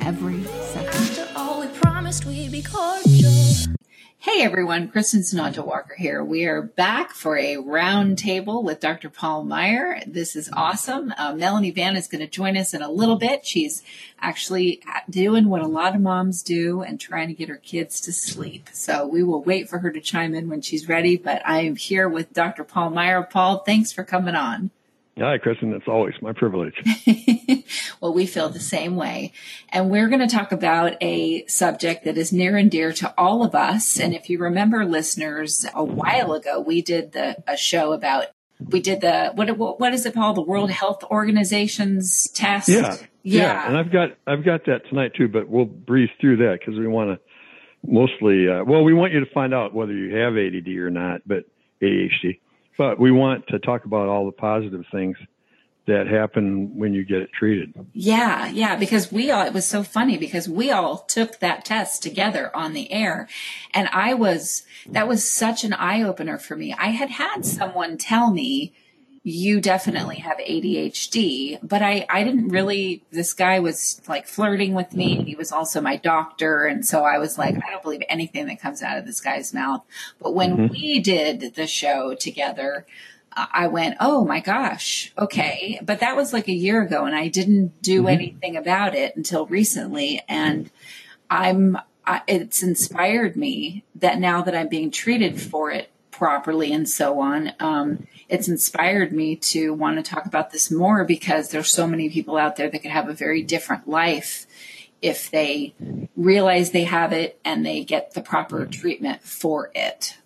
every second. After all, we promised we'd be cordial. Hey everyone, Kristin Sunanta Walker here. We are back for a round table with Dr. Paul Meier. This is awesome. Uh, Melanie Vann is going to join us in a little bit. She's actually doing what a lot of moms do and trying to get her kids to sleep. So we will wait for her to chime in when she's ready. But I am here with Dr. Paul Meier. Paul, thanks for coming on. Hi, Kristen. It's always my privilege. well, we feel the same way. And we're going to talk about a subject that is near and dear to all of us. And if you remember, listeners, a while ago, we did the, a show about, we did the, what, what is it called? The World Health Organization's test? Yeah. Yeah. yeah. And I've got, I've got that tonight too, but we'll breeze through that because we want to mostly, uh, well, we want you to find out whether you have ADD or not, but ADHD but we want to talk about all the positive things that happen when you get it treated. Yeah, yeah, because we all, it was so funny because we all took that test together on the air. And I was, that was such an eye opener for me. I had had someone tell me, you definitely have ADHD. But I, I didn't really, this guy was like flirting with me. He was also my doctor. And so I was like, I don't believe anything that comes out of this guy's mouth. But when mm-hmm. we did the show together, I went, oh my gosh, okay. But that was like a year ago and I didn't do mm-hmm. anything about it until recently. And I'm, I, it's inspired me that now that I'm being treated for it properly and so on, um, it's inspired me to want to talk about this more because there's so many people out there that could have a very different life if they realize they have it and they get the proper treatment for it.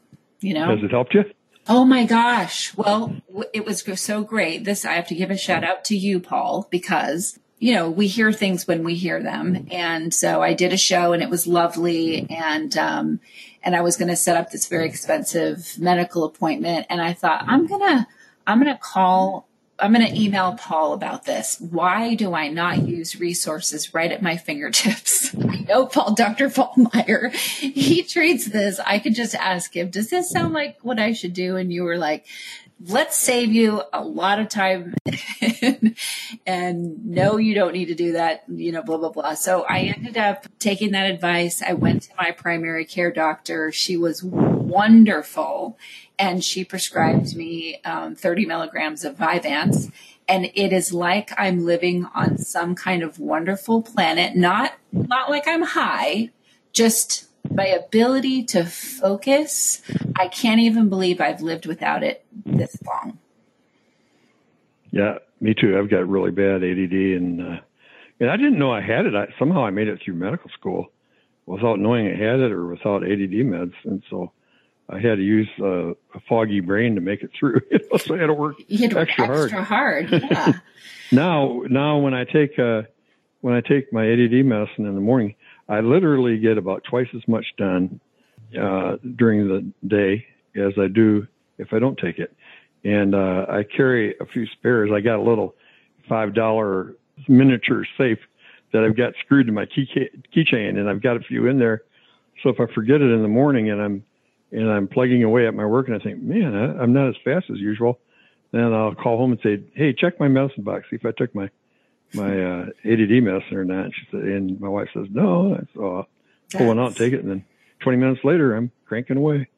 You know? Has it helped you? Oh my gosh. Well, it was so great. This, I have to give a shout out to you, Paul, because you know, we hear things when we hear them. And so I did a show and it was lovely. And, um, and I was going to set up this very expensive medical appointment. And I thought, I'm going to, I'm going to call, I'm going to email Paul about this. Why do I not use resources right at my fingertips? I know Paul, Dr. Paul Meier, he treats this. I could just ask him, does this sound like what I should do? And you were like, let's save you a lot of time and, no, you don't need to do that, you know, blah, blah, blah. So I ended up taking that advice. I went to my primary care doctor. She was wonderful and she prescribed me um, 30 milligrams of Vyvanse. And it is like I'm living on some kind of wonderful planet, not, not like I'm high, just my ability to focus, I can't even believe I've lived without it this long. Yeah, me too. I've got really bad ADD, and uh, and I didn't know I had it. I, somehow I made it through medical school without knowing I had it or without ADD meds, and so I had to use uh, a foggy brain to make it through. You know, so I had to work had to extra, work extra hard. hard. Yeah. now, now when I take uh, when I take my ADD medicine in the morning, I literally get about twice as much done uh, during the day as I do if I don't take it. And uh, I carry a few spares. I got a little five dollar miniature safe that I've got screwed to my key keychain, and I've got a few in there. So if I forget it in the morning and I'm and I'm plugging away at my work, and I think, man, I, I'm not as fast as usual. Then I'll call home and say, hey, check my medicine box, see if I took my my uh, ADD medicine or not. She said, and my wife says, no. I'll pull one out, take it, and then 20 minutes later, I'm cranking away.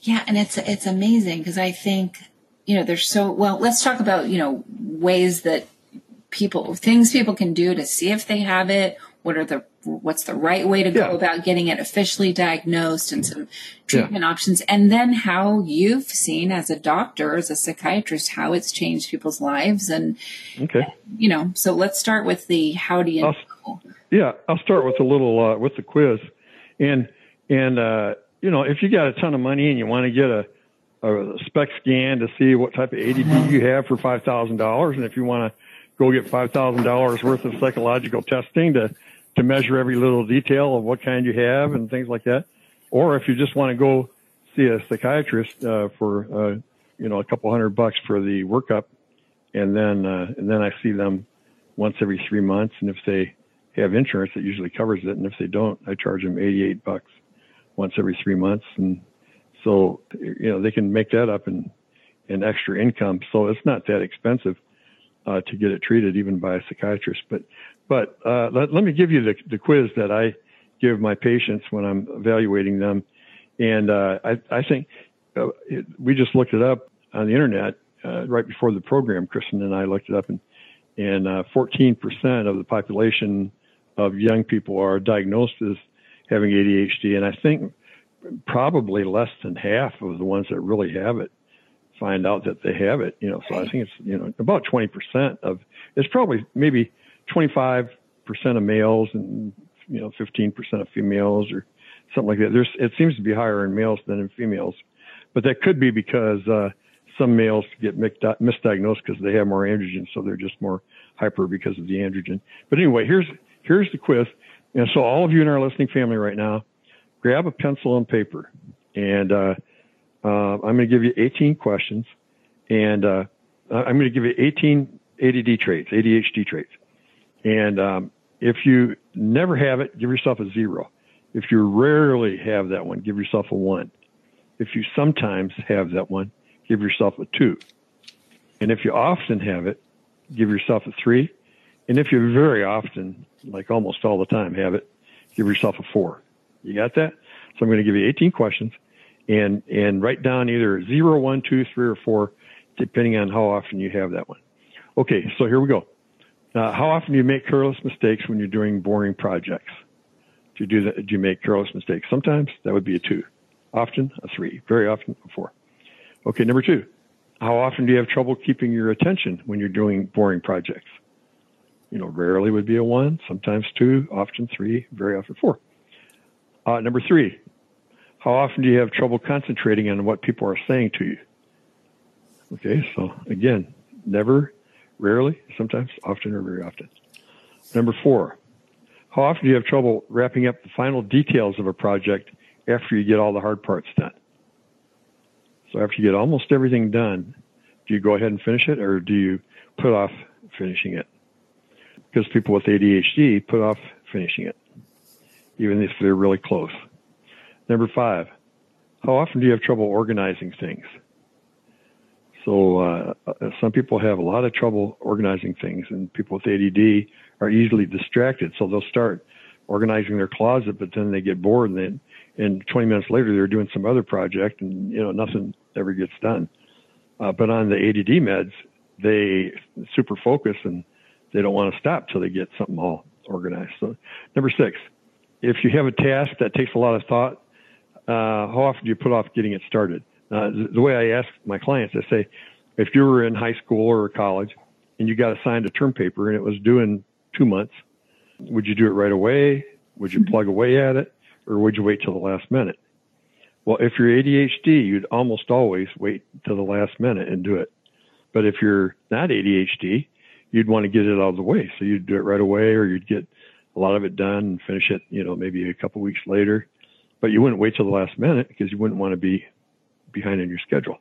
Yeah, and it's it's amazing because I think you know there's so well. Let's talk about you know ways that people things people can do to see if they have it. What are the what's the right way to go Yeah. about getting it officially diagnosed and some treatment options, and then how you've seen as a doctor, as a psychiatrist, how it's changed people's lives, and Okay. you know. So let's start with the how do you I'll- know? Yeah, I'll start with a little uh, with the quiz, and and uh, you know if you got a ton of money and you want to get a a SPECT scan to see what type of ADD you have for five thousand dollars, and if you want to go get five thousand dollars worth of psychological testing to to measure every little detail of what kind you have and things like that, or if you just want to go see a psychiatrist uh, for uh, you know a couple hundred bucks for the workup, and then uh, and then I see them once every three months, and if they have insurance, it usually covers it, and if they don't, I charge them eighty-eight bucks once every three months, and so you know they can make that up in in extra income. So it's not that expensive uh, to get it treated, even by a psychiatrist. But but uh, let, let me give you the, the quiz that I give my patients when I'm evaluating them, and uh, I I think uh, it, we just looked it up on the internet uh, right before the program. Kristin and I looked it up, and and uh, 14% of the population of young people are diagnosed as having ADHD, and I think probably less than half of the ones that really have it find out that they have it. You know, so I think it's you know about 20% of it's probably maybe 25% of males and you know 15% of females or something like that. There's it seems to be higher in males than in females, but that could be because uh, some males get misdiagnosed because they have more androgen, so they're just more hyper because of the androgen. But anyway, here's here's the quiz, and so all of you in our listening family right now, grab a pencil and paper, and uh, uh, I'm going to give you 18 questions, and uh, I'm going to give you 18 ADD traits, ADHD traits, and um, if you never have it, give yourself a zero. If you rarely have that one, give yourself a one. If you sometimes have that one, give yourself a two. And if you often have it, give yourself a three. And if you very often, like almost all the time, have it, give yourself a four. You got that? So I'm going to give you 18 questions and, and write down either zero, one, two, three, or four, depending on how often you have that one. Okay, so here we go. Uh, how often do you make careless mistakes when you're doing boring projects? Do you do that? Do you make careless mistakes? Sometimes that would be a two. Often a three. Very often a four. Okay, number two. How often do you have trouble keeping your attention when you're doing boring projects? You know, rarely would be a one, sometimes two, often three, very often four. Uh, number three. How often do you have trouble concentrating on what people are saying to you? Okay, so again, never, rarely, sometimes, often, or very often. Number four. How often do you have trouble wrapping up the final details of a project after you get all the hard parts done? So after you get almost everything done, do you go ahead and finish it or do you put off finishing it? Because people with ADHD put off finishing it, even if they're really close. Number five, how often do you have trouble organizing things? So uh, uh, some people have a lot of trouble organizing things, and people with ADD are easily distracted. So they'll start organizing their closet, but then they get bored, and then and 20 minutes later they're doing some other project, and you know nothing ever gets done. Uh, but on the ADD meds, they super focus and they don't want to stop till they get something all organized. So number six, if you have a task that takes a lot of thought, uh, how often do you put off getting it started? Uh, the, the way I ask my clients, I say, if you were in high school or college and you got assigned a term paper and it was due in two months, would you do it right away? Would you plug away at it? Or would you wait till the last minute? Well, if you're ADHD, you'd almost always wait till the last minute and do it. But if you're not ADHD, you'd want to get it out of the way. So you'd do it right away or you'd get a lot of it done and finish it, you know, maybe a couple weeks later. But you wouldn't wait till the last minute because you wouldn't want to be behind on your schedule.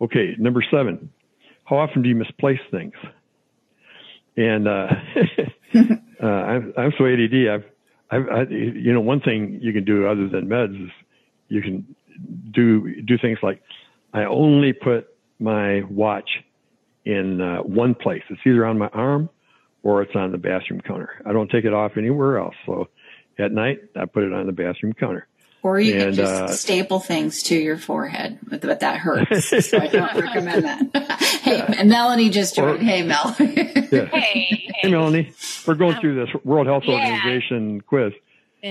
Okay, number seven. How often do you misplace things? And uh, uh, I'm, I'm so ADD. I've, I've, I, you know, one thing you can do other than meds is you can do do things like I only put my watch in uh, one place. It's either on my arm or it's on the bathroom counter. I don't take it off anywhere else. So at night, I put it on the bathroom counter. Or you And, can just uh, staple things to your forehead, but, but that hurts. so I don't recommend that. hey, and Melanie just joined. Or- hey, Mel. Yeah. Hey, Hey, Melanie, we're going through this World Health Yeah. Organization quiz.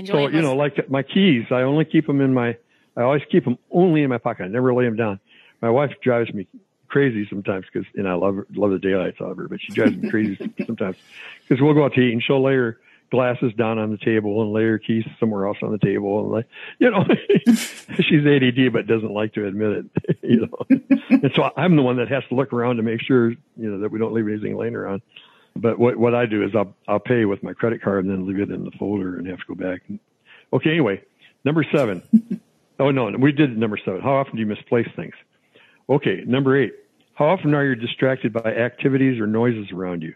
So, you know, like my keys, I only keep them in my, I always keep them only in my pocket. I never lay them down. My wife drives me crazy sometimes because, and I love her, love the daylights out of her, but she drives me crazy sometimes because we'll go out to eat and she'll lay her glasses down on the table and lay her keys somewhere else on the table. And like, you know, she's ADD, but doesn't like to admit it, you know. and so I'm the one that has to look around to make sure, you know, that we don't leave anything laying around. But what, what I do is I'll, I'll pay with my credit card and then leave it in the folder and have to go back. Okay. Anyway, number seven. oh no, we did number seven. How often do you misplace things? Okay. Number eight. How often are you distracted by activities or noises around you?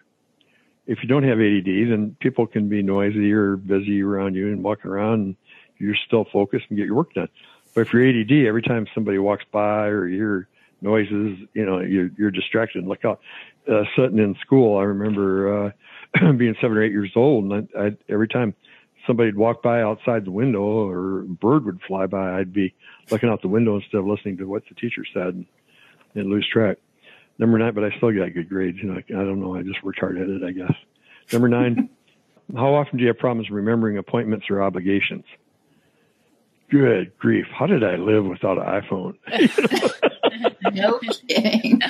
If you don't have ADD, then people can be noisy or busy around you and walking around and you're still focused and get your work done. But if you're ADD, every time somebody walks by or you hear noises, you know, you're, you're distracted and look out. Uh, sitting in school, I remember, uh, being seven or eight years old and I, I, every time somebody'd walk by outside the window or a bird would fly by, I'd be looking out the window instead of listening to what the teacher said and, and lose track. Number nine, but I still got good grades. You know, I, I don't know. I just worked hard at it, I guess. Number nine, how often do you have problems remembering appointments or obligations? Good grief. How did I live without an iPhone? no kidding.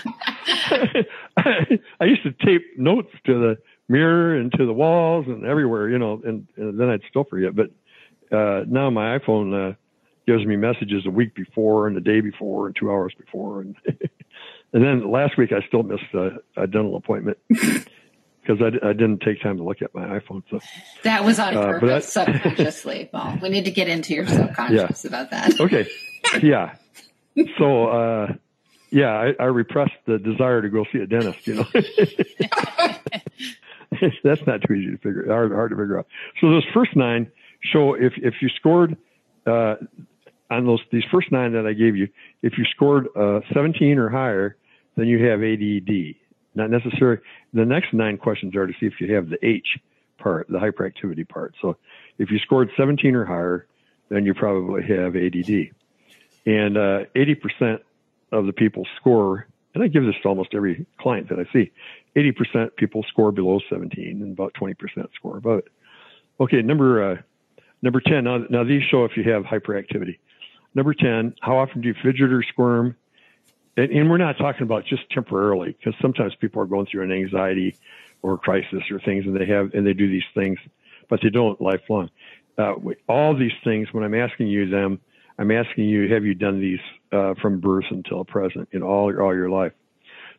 I used to tape notes to the mirror and to the walls and everywhere, you know, and, and then I'd still forget. But uh, now my iPhone uh, gives me messages a week before and the day before and two hours before. And, and then last week I still missed a, a dental appointment because I, I didn't take time to look at my iPhone. So, That was on Uh, purpose, that- subconsciously. Well, we need to get into your subconscious about that. okay. Yeah. So, uh, yeah, I, I repressed the desire to go see a dentist, you know. That's not too easy to figure, hard, hard to figure out. So those first nine show if, if you scored, uh, on those, these first nine that I gave you, if you scored, uh, 17 or higher, then you have ADD. Not necessarily, the next nine questions are to see if you have the H part, the hyperactivity part. So if you scored 17 or higher, then you probably have ADD. And uh, 80% of the people score, and I give this to almost every client that I see, 80% people score below 17 and about 20% score above it. Okay, number, uh, number 10, now, now these show if you have hyperactivity. Number 10, how often do you fidget or squirm? And, we're not talking about just temporarily, because sometimes people are going through an anxiety or crisis or things, and they have and they do these things, but they don't lifelong. Uh, all these things, when I'm asking you them, I'm asking you, have you done these uh, from birth until present in all all your life?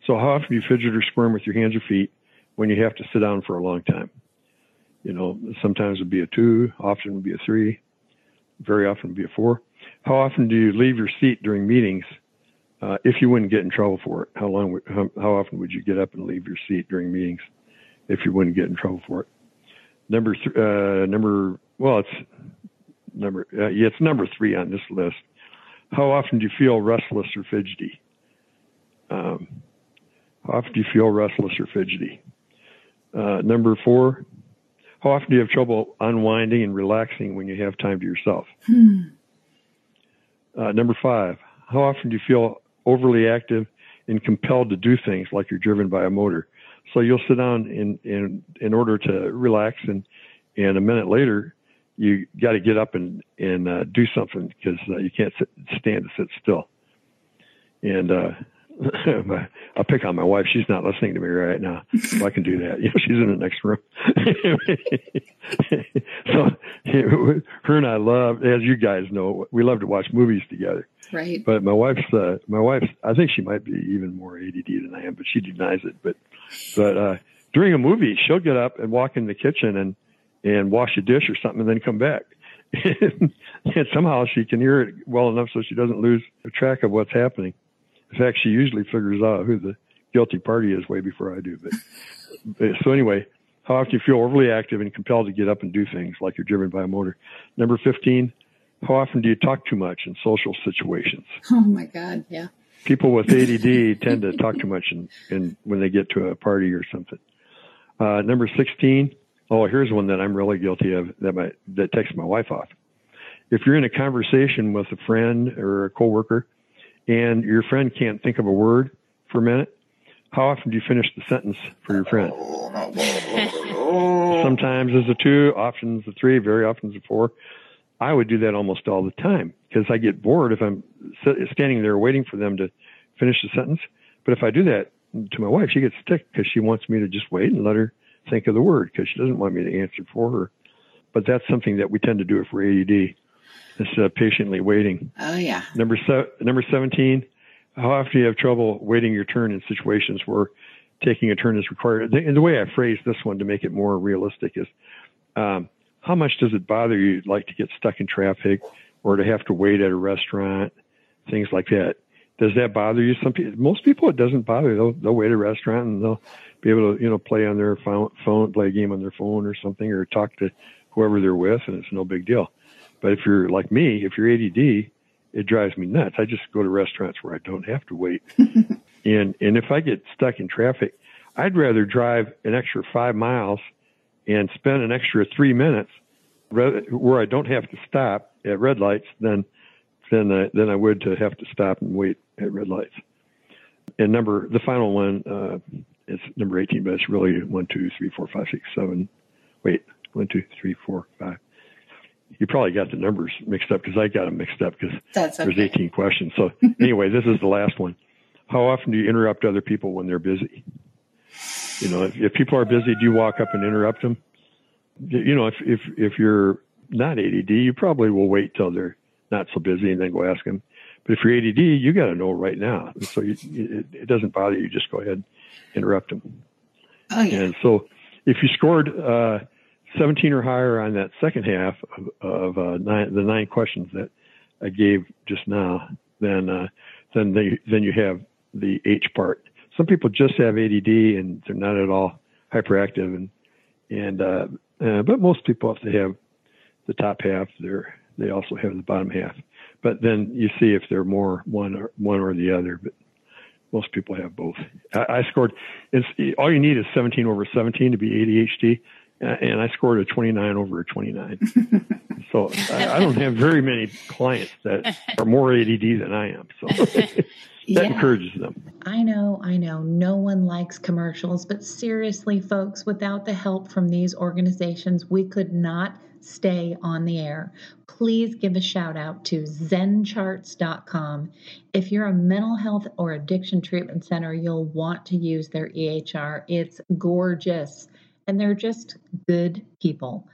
So how often do you fidget or squirm with your hands or feet when you have to sit down for a long time? You know, sometimes it would be a two, often it would be a three, very often it would be a four. How often do you leave your seat during meetings uh, if you wouldn't get in trouble for it? How long? Would, how, how often would you get up and leave your seat during meetings if you wouldn't get in trouble for it? Number th- uh, number well, it's number uh, yeah, it's number three on this list. How often do you feel restless or fidgety? Um, how often do you feel restless or fidgety? Uh, number four, how often do you have trouble unwinding and relaxing when you have time to yourself? Uh, number five, how often do you feel overly active and compelled to do things like you're driven by a motor? So you'll sit down in, in, in order to relax and, and a minute later, you got to get up and, and uh, do something because uh, you can't sit, stand to sit still. And uh, I'll pick on my wife. She's not listening to me right now, so I can do that. You know, she's in the next room. so her and I love, as you guys know, we love to watch movies together. Right. But my wife's, uh, my wife's, I think she might be even more ADD than I am, but she denies it. But, but, uh, during a movie, she'll get up and walk in the kitchen and, and wash a dish or something and then come back. and somehow she can hear it well enough so she doesn't lose track of what's happening. In fact, she usually figures out who the guilty party is way before I do. But, but so anyway, how often do you feel overly active and compelled to get up and do things like you're driven by a motor. Number 15, how often do you talk too much in social situations? Oh my God. Yeah. People with ADD tend to talk too much in, in when they get to a party or something. Uh, number 16. Oh, here's one that I'm really guilty of that my, that takes my wife off. If you're in a conversation with a friend or a coworker and your friend can't think of a word for a minute, how often do you finish the sentence for your friend? Sometimes it's a two, often it's a three, very often it's a four. I would do that almost all the time because I get bored if I'm standing there waiting for them to finish the sentence. But if I do that to my wife, she gets sick because she wants me to just wait and let her think of the word because she doesn't want me to answer for her. But that's something that we tend to do if we're ADD. It's uh, patiently waiting. Oh yeah. Number se- number seventeen. How often do you have trouble waiting your turn in situations where taking a turn is required? And the way I phrase this one to make it more realistic is, um, how much does it bother you, like to get stuck in traffic or to have to wait at a restaurant, things like that? Does that bother you? Some people, most people, it doesn't bother. They'll they'll wait at a restaurant and they'll be able to you know play on their phone, phone, play a game on their phone or something, or talk to whoever they're with, and it's no big deal. But if you're like me, if you're ADD, it drives me nuts. I just go to restaurants where I don't have to wait. and and if I get stuck in traffic, I'd rather drive an extra five miles and spend an extra three minutes where I don't have to stop at red lights than than I, than I would to have to stop and wait at red lights. And number the final one uh, is number 18, but it's really one, two, three, four, five, six, seven. Wait, one, two, three, four, five, you probably got the numbers mixed up because I got them mixed up because okay. there's 18 questions. So anyway, this is the last one. How often do you interrupt other people when they're busy? You know, if, if people are busy, do you walk up and interrupt them? You know, if if if you're not ADD, you probably will wait till they're not so busy and then go ask them. But if you're ADD, you got to know right now. So you, it, it, doesn't bother you. Just go ahead and interrupt them. Oh, yeah. And so if you scored uh, 17 or higher on that second half of, of uh, nine, the nine questions that I gave just now, then uh, then they then you have the H part. Some people just have ADD and they're not at all hyperactive, and and uh, uh, but most people, if they have the top half, they're they also have the bottom half. But then you see if they're more one or one or the other. But most people have both. I, I scored. It's all you need is 17 over 17 to be ADHD and I scored a 29 over a 29. so I, I, don't have very many clients that are more ADD than I am. So that yeah. encourages them. I know, I know. No one likes commercials, but seriously, folks, without the help from these organizations, we could not stay on the air. Please give a shout out to zencharts.com. If you're a mental health or addiction treatment center, you'll want to use their EHR. It's gorgeous and they're just good people.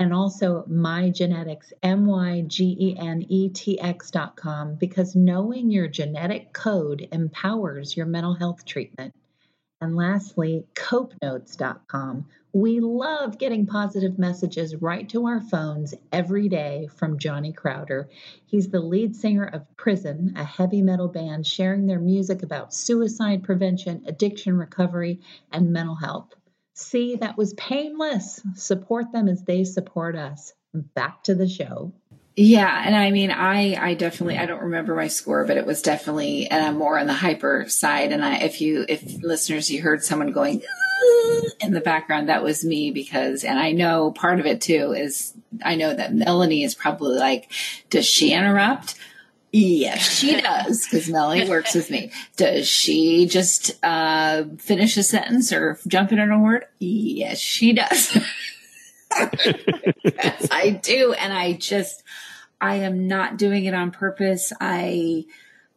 And also my genetics, M Y G E N E T X.com, because knowing your genetic code empowers your mental health treatment. And lastly, copenotes.com. We love getting positive messages right to our phones every day from Johnny Crowder. He's the lead singer of Prison, a heavy metal band sharing their music about suicide prevention, addiction recovery, and mental health. See, that was painless. Support them as they support us. Back to the show. Yeah, and I mean, I I definitely I don't remember my score, but it was definitely and I'm more on the hyper side. And I, if you if listeners you heard someone going in the background, that was me because, and I know part of it too is I know that Melanie is probably like, does she interrupt? Yes, she does, because Melanie works with me. Does she just uh, finish a sentence or jump in on a word? Yes, she does. yes, I do. And I just, I am not doing it on purpose. I,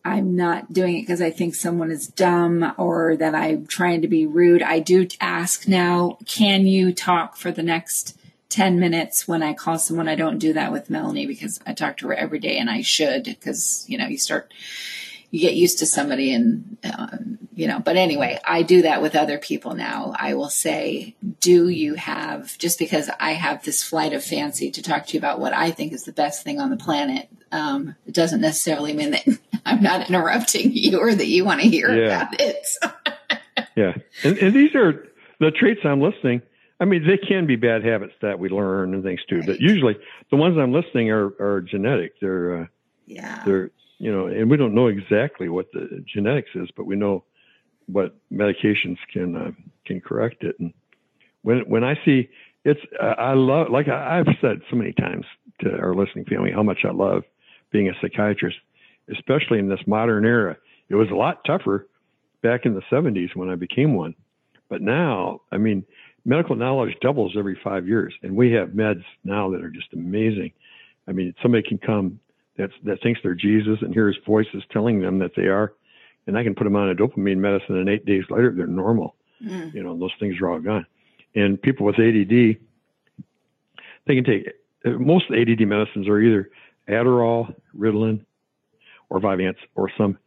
I'm not doing it because I think someone is dumb or that I'm trying to be rude. I do ask now, can you talk for the next 10 minutes when I call someone. I don't do that with Melanie because I talk to her every day and I should because, you know, you start, you get used to somebody and, uh, you know, but anyway, I do that with other people now. I will say, do you have, just because I have this flight of fancy to talk to you about what I think is the best thing on the planet, um, it doesn't necessarily mean that I'm not interrupting you or that you want to hear yeah. about it. yeah. And, and these are the traits I'm listening I mean, they can be bad habits that we learn and things too, Right. but usually the ones I'm listing are, are genetic. They're, uh, Yeah. they're, you know, and we don't know exactly what the genetics is, but we know what medications can, uh, can correct it. And when, when I see it's, uh, I love, like I, I've said so many times to our listening family, how much I love being a psychiatrist, especially in this modern era. It was a lot tougher back in the 70s when I became one. But now, I mean, medical knowledge doubles every five years, and we have meds now that are just amazing. I mean, somebody can come that's, that thinks they're Jesus and hears voices telling them that they are, and I can put them on a dopamine medicine, and eight days later they're normal. Mm. You know, those things are all gone. And people with ADD, they can take most ADD medicines are either Adderall, Ritalin, or Vyvanse, or some,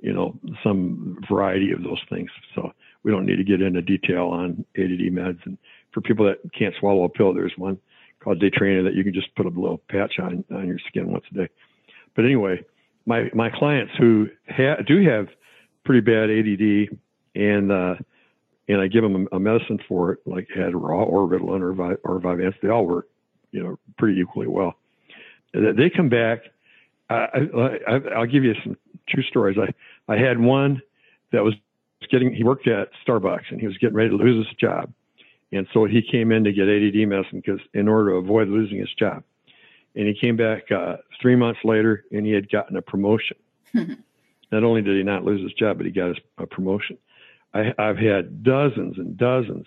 you know, some variety of those things. So we don't need to get into detail on ADD meds. And for people that can't swallow a pill, there's one called Daytrana that you can just put a little patch on on your skin once a day. But anyway, my my clients who ha- do have pretty bad ADD and uh, and I give them a, medicine for it, like Adderall or Ritalin or Vi- or Vyvanse. They all work, you know, pretty equally well. They they come back. I, I, I'll give you some true stories. I I had one that was getting. He worked at Starbucks and he was getting ready to lose his job, and so he came in to get ADD medicine because in order to avoid losing his job. And he came back uh, three months later and he had gotten a promotion. Not only did he not lose his job, but he got his, a promotion. I, I've had dozens and dozens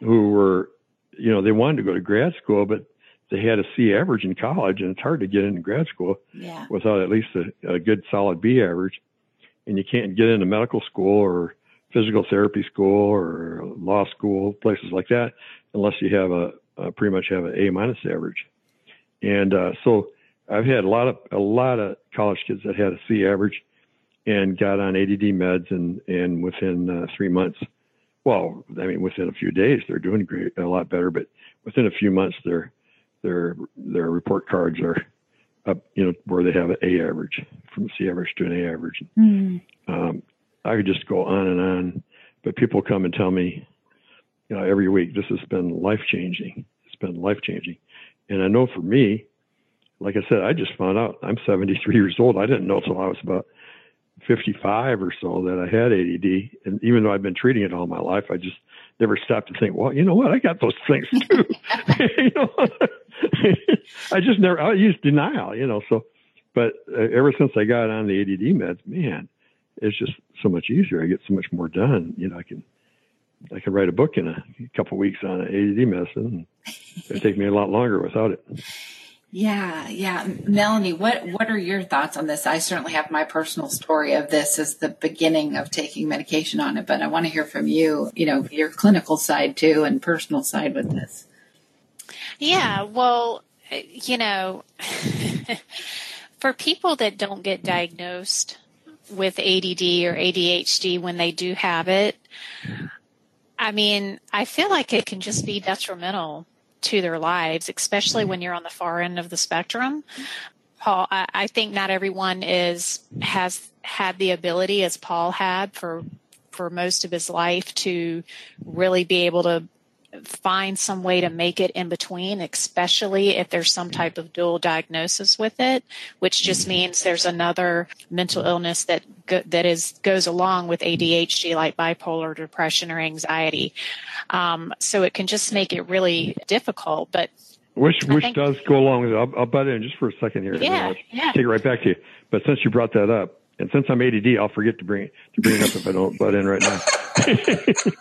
who were, you know, they wanted to go to grad school, but they had a C average in college, and it's hard to get into grad school Yeah. without at least a, a good solid B average. And you can't get into medical school or physical therapy school or law school, places like that, unless you have a, a pretty much have an A minus average. And uh, so I've had a lot of a lot of college kids that had a C average and got on ADD meds, and and within uh, three months, well, I mean within a few days, they're doing great, a lot better. But within a few months, their their their report cards are up, you know, where they have an A average from C average to an A average. Mm. Um, I could just go on and on, but people come and tell me, you know, every week this has been life changing. It's been life changing, and I know for me, like I said, I just found out I'm 73 years old. I didn't know until I was about 55 or so that I had ADD, and even though I've been treating it all my life, I just never stopped to think, well, you know what, I got those things too. you know, I just never I used denial, you know. So, but uh, ever since I got on the ADD meds, man, it's just so much easier. I get so much more done. You know, I can I can write a book in a couple weeks on ADD medicine. It'd take me a lot longer without it. Yeah, yeah. Melanie, what what are your thoughts on this? I certainly have my personal story of this as the beginning of taking medication on it, but I want to hear from you, you know, your clinical side too and personal side with this. Yeah, well, eh, you know, for people that don't get diagnosed with ADD or ADHD when they do have it, I mean, I feel like it can just be detrimental to their lives, especially when you're on the far end of the spectrum. Paul, I, I think not everyone is has had the ability as Paul had for for most of his life to really be able to find some way to make it in between, especially if there's some type of dual diagnosis with it, which just means there's another mental illness that go, that is goes along with ADHD, like bipolar depression or anxiety. Um, so it can just make it really difficult. But Which I which does go along with it. I'll, I'll butt in just for a second here. and Yeah, I'll yeah. Take it right back to you. But since you brought that up, and since I'm ADD, I'll forget to bring to bring it up if I don't butt in right now.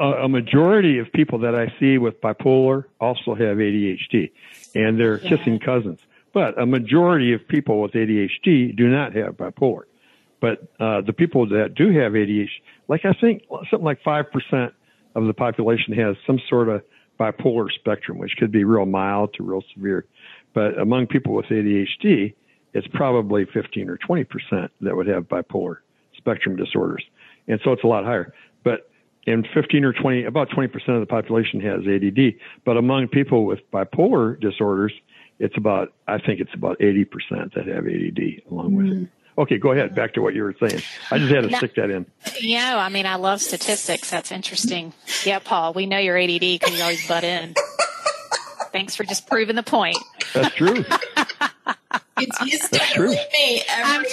a, a majority of people that I see with bipolar also have ADHD, and they're kissing cousins. But a majority of people with ADHD do not have bipolar. But uh, the people that do have ADHD, like I think something like five percent of the population has some sort of bipolar spectrum, which could be real mild to real severe. But among people with ADHD, it's probably 15 or 20 percent that would have bipolar spectrum disorders, and so it's a lot higher. But in 15 or 20, about 20 percent of the population has ADD. But among people with bipolar disorders, it's about I think it's about 80 percent that have ADD along with it. Mm. Okay, go ahead. Back to what you were saying. I just had to No. stick that in. Yeah, I mean, I love statistics. That's interesting. Yeah, Paul, we know you're ADD because you always butt in. Thanks for just proving the point. That's true. You, you stick true. with me every I'm day.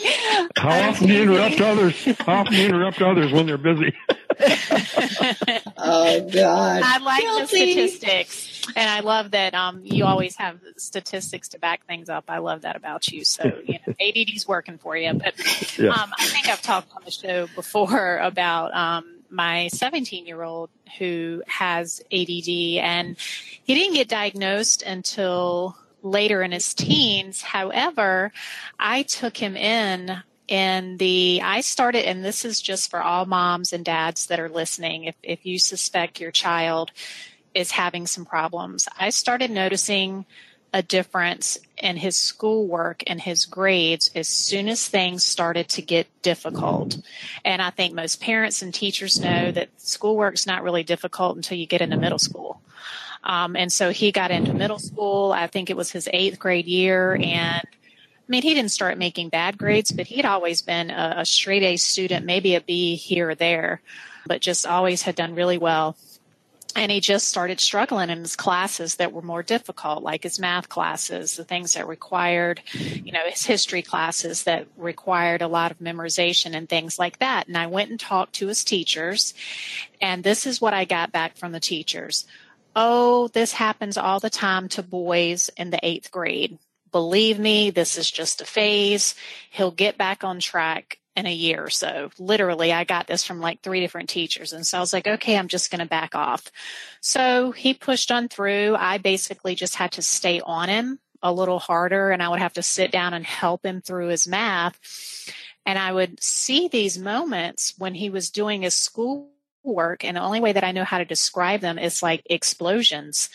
teasing. How often do you interrupt others? How often do you interrupt others when they're busy? Oh God. I like the statistics, and I love that um, you always have statistics to back things up. I love that about you. So you know, ADD's working for you. But Yeah. um, I think I've talked on the show before about um, my 17 year old who has ADD, and he didn't get diagnosed until later in his teens. However, I took him in in the I started and this is just for all moms and dads that are listening if if you suspect your child is having some problems. I started noticing a difference in his schoolwork and his grades as soon as things started to get difficult. And I think most parents and teachers know that schoolwork's not really difficult until you get into middle school. Um, and so he got into middle school. I think it was his eighth grade year. And mean, he didn't start making bad grades, but he'd always been a, a straight A student, maybe a B here or there, but just always had done really well. And he just started struggling in his classes that were more difficult, like his math classes, the things that required, you know, his history classes that required a lot of memorization and things like that. And I went and talked to his teachers, and this is what I got back from the teachers. Oh, this happens all the time to boys in the eighth grade. Believe me, this is just a phase. He'll get back on track in a year or so. Literally, I got this from like three different teachers. And so I was like, okay, I'm just going to back off. So he pushed on through. I basically just had to stay on him a little harder and I would have to sit down and help him through his math. And I would see these moments when he was doing his school work and the only way that I know how to describe them is like explosions.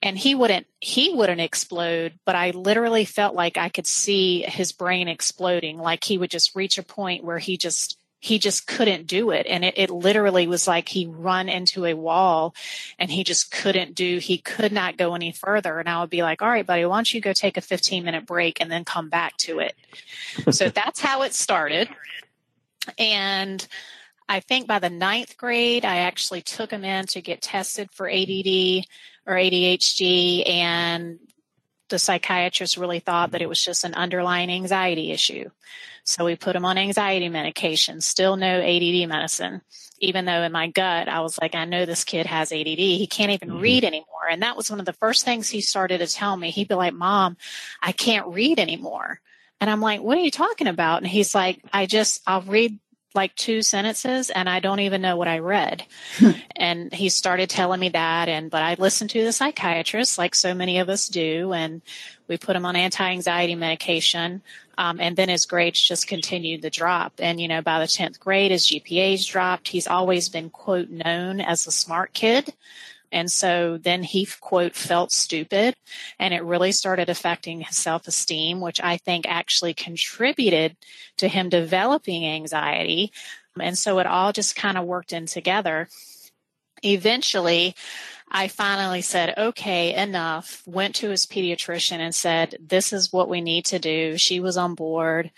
And he wouldn't he wouldn't explode but I literally felt like I could see his brain exploding. Like he would just reach a point where he just he just couldn't do it. And it, it literally was like he run into a wall and he just couldn't do he could not go any further. And I would be like all right buddy why don't you go take a 15 minute break and then come back to it? So that's how it started. And I think by the ninth grade, I actually took him in to get tested for ADD or ADHD, and the psychiatrist really thought that it was just an underlying anxiety issue. So we put him on anxiety medication, still no ADD medicine, even though in my gut, I was like, I know this kid has ADD. He can't even mm-hmm. read anymore. And that was one of the first things he started to tell me. He'd be like, Mom, I can't read anymore. And I'm like, what are you talking about? And he's like, I just, I'll read like two sentences and I don't even know what I read. and he started telling me that. And, but I listened to the psychiatrist like so many of us do. And we put him on anti-anxiety medication. Um, and then his grades just continued to drop. And, you know, by the 10th grade, his GPAs dropped. He's always been quote known as a smart kid. And so then he, quote, felt stupid and it really started affecting his self esteem, which I think actually contributed to him developing anxiety. And so it all just kind of worked in together. Eventually, I finally said, okay, enough. Went to his pediatrician and said, this is what we need to do. She was on board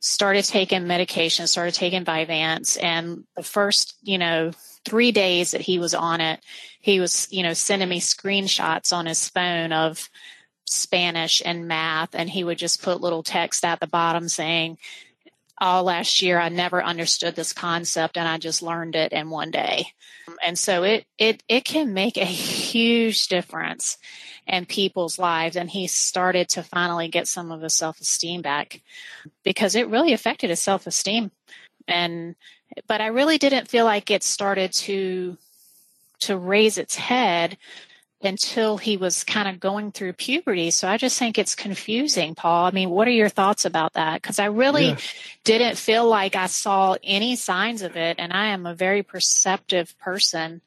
started taking medication, started taking Vyvanse, and the first, you know, three days that he was on it, he was, you know, sending me screenshots on his phone of Spanish and math, and he would just put little text at the bottom saying, all last year I never understood this concept and I just learned it in one day. And so it it it can make a huge difference in people's lives and he started to finally get some of his self-esteem back because it really affected his self-esteem and but I really didn't feel like it started to to raise its head until he was kind of going through puberty. So I just think it's confusing, Paul. I mean, what are your thoughts about that? Because I really Yeah. didn't feel like I saw any signs of it, and I am a very perceptive person.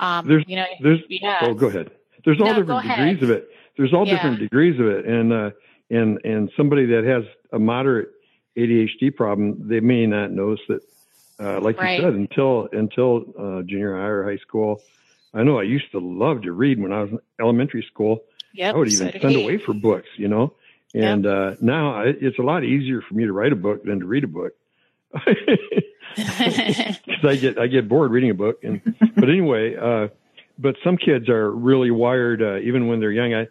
Um, there's, you know, there's, yeah. oh, go ahead. There's all No, different degrees of it. There's all Yeah. different degrees of it, and uh, and and somebody that has a moderate ADHD problem, they may not notice it, uh, like Right. you said, until until uh, junior high or high school. I know I used to love to read when I was in elementary school. Yep, I would even did send away for books, you know. And uh, now I, it's a lot easier for me to write a book than to read a book. because I get I get bored reading a book. And but anyway, uh, but some kids are really wired uh, even when they're young. I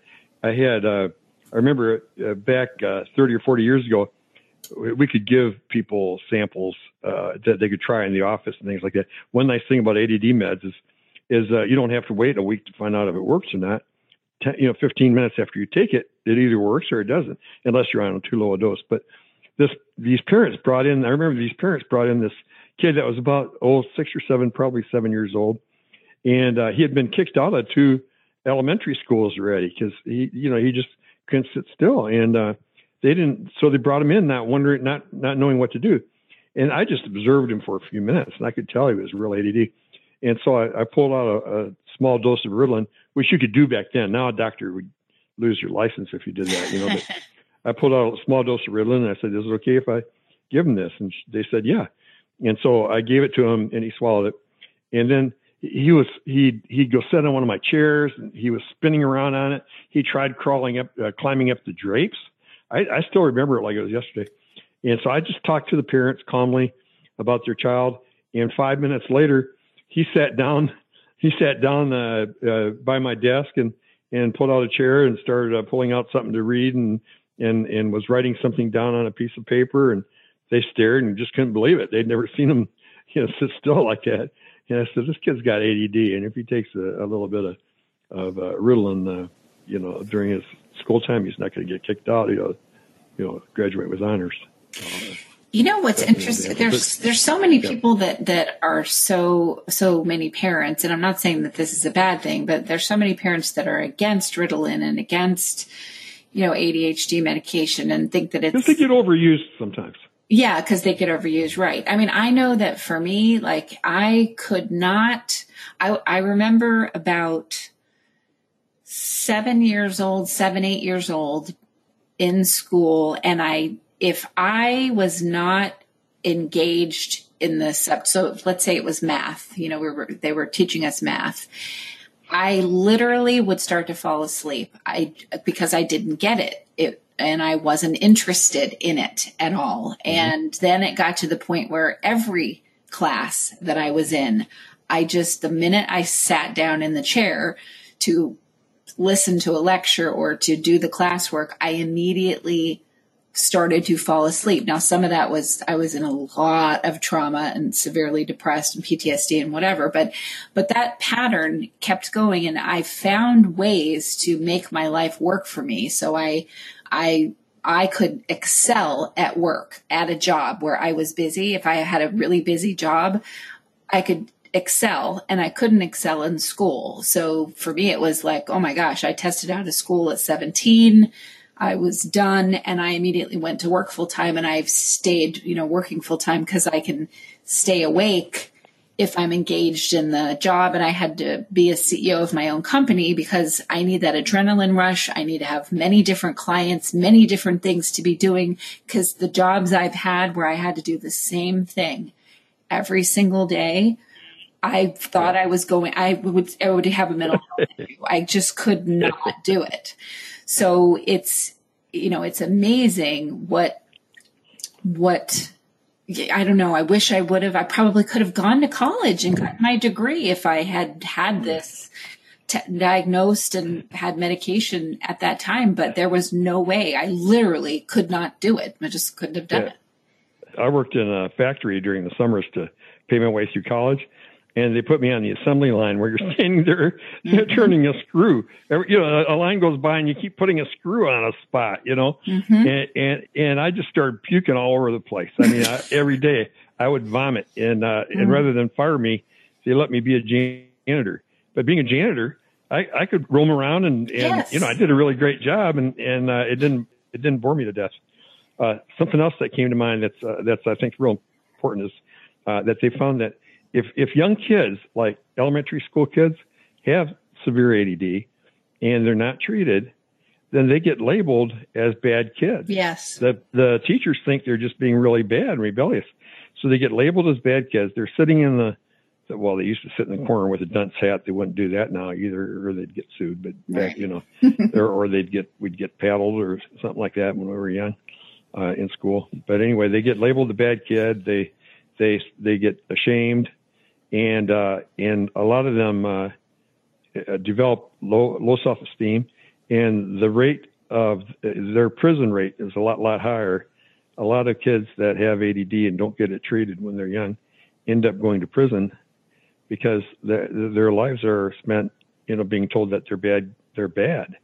I had uh, I remember uh, back uh, thirty or forty years ago, we could give people samples uh, that they could try in the office and things like that. One nice thing about ADD meds is is uh, you don't have to wait a week to find out if it works or not. Ten, you know, 15 minutes after you take it, it either works or it doesn't, unless you're on too low a dose. But this these parents brought in. I remember these parents brought in this kid that was about oh six or seven, probably seven years old, and uh, he had been kicked out of two elementary schools already because he you know he just couldn't sit still, and uh, they didn't. So they brought him in, not wondering, not not knowing what to do, and I just observed him for a few minutes, and I could tell he was real ADD. And so I, I pulled out a, a small dose of Ritalin, which you could do back then. Now a doctor would lose your license if you did that, you know. But I pulled out a small dose of Ritalin and I said, "Is it okay if I give him this?" And they said, "Yeah." And so I gave it to him, and he swallowed it. And then he was he he'd go sit on one of my chairs, and he was spinning around on it. He tried crawling up, uh, climbing up the drapes. I, I still remember it like it was yesterday. And so I just talked to the parents calmly about their child. And five minutes later, he sat down. He sat down uh, uh, by my desk and and pulled out a chair and started uh, pulling out something to read and and and was writing something down on a piece of paper. And they stared and just couldn't believe it. They'd never seen him, you know, sit still like that. And I said, "This kid's got ADD, and if he takes a, a little bit of of uh, Ritalin, uh, you know, during his school time, he's not going to get kicked out. You know, you know, graduate with honors." Uh, You know what's interesting? There's there's so many people that that are so so many parents, and I'm not saying that this is a bad thing, but there's so many parents that are against Ritalin and against you know ADHD medication and think that it's they get overused sometimes. yeah, because they get overused, right? I mean, I know that for me, like I could not. I I remember about seven years old, seven eight years old, in school, and I if I was not engaged in the sub, so let's say it was math, you know, we were they were teaching us math. I literally would start to fall asleep. I because I didn't get it. It and I wasn't interested in it at all. Mm-hmm. And then it got to the point where every class that I was in, I just the minute I sat down in the chair to listen to a lecture or to do the classwork, I immediately started to fall asleep. Now, some of that was I was in a lot of trauma and severely depressed and PTSD and whatever, but but that pattern kept going, and I found ways to make my life work for me. So I I I could excel at work at a job where I was busy. If I had a really busy job, I could excel and I couldn't excel in school. So for me, it was like, oh my gosh, I tested out of school at 17. I was done and I immediately went to work full time and I've stayed, you know, working full time because I can stay awake if I'm engaged in the job and I had to be a CEO of my own company because I need that adrenaline rush. I need to have many different clients, many different things to be doing because the jobs I've had where I had to do the same thing every single day, I thought I was going, I would, I would have a mental health issue. I just could not do it. So it's, you know, it's amazing what, what, I don't know. I wish I would have, I probably could have gone to college and got my degree if I had had mm-hmm. this t- diagnosed and had medication at that time, but there was no way. I literally could not do it. I just couldn't have done Yeah. it. I worked in a factory during the summers to pay my way through college, and they put me on the assembly line where you're standing there turning a screw. Every, you know, a, a line goes by and you keep putting a screw on a spot. You know, Mm-hmm. and, and and I just started puking all over the place. I mean, I, every day I would vomit, and uh, Mm-hmm. and rather than fire me, they let me be a janitor. But being a janitor, I, I could roam around and, and Yes. you know I did a really great job, and and uh, it didn't it didn't bore me to death. Uh, something else that came to mind that's uh, that's I think real important is uh, that they found that if if young kids like elementary school kids have severe ADD and they're not treated, then they get labeled as bad kids. Yes. The the teachers think they're just being really bad and rebellious, so they get labeled as bad kids. They're sitting in the well, they used to sit in the corner with a dunce hat. They wouldn't do that now either, or they'd get sued. But back, Right. you know, or, or they'd get we'd get paddled or something like that when we were young uh, in school. But anyway, they get labeled the bad kid. They they they get ashamed, and uh, and a lot of them uh, uh, develop low low self esteem, and the rate of their prison rate is a lot lot higher. A lot of kids that have ADD and don't get it treated when they're young end up going to prison because their their lives are spent, you know, being told that they're bad. They're bad.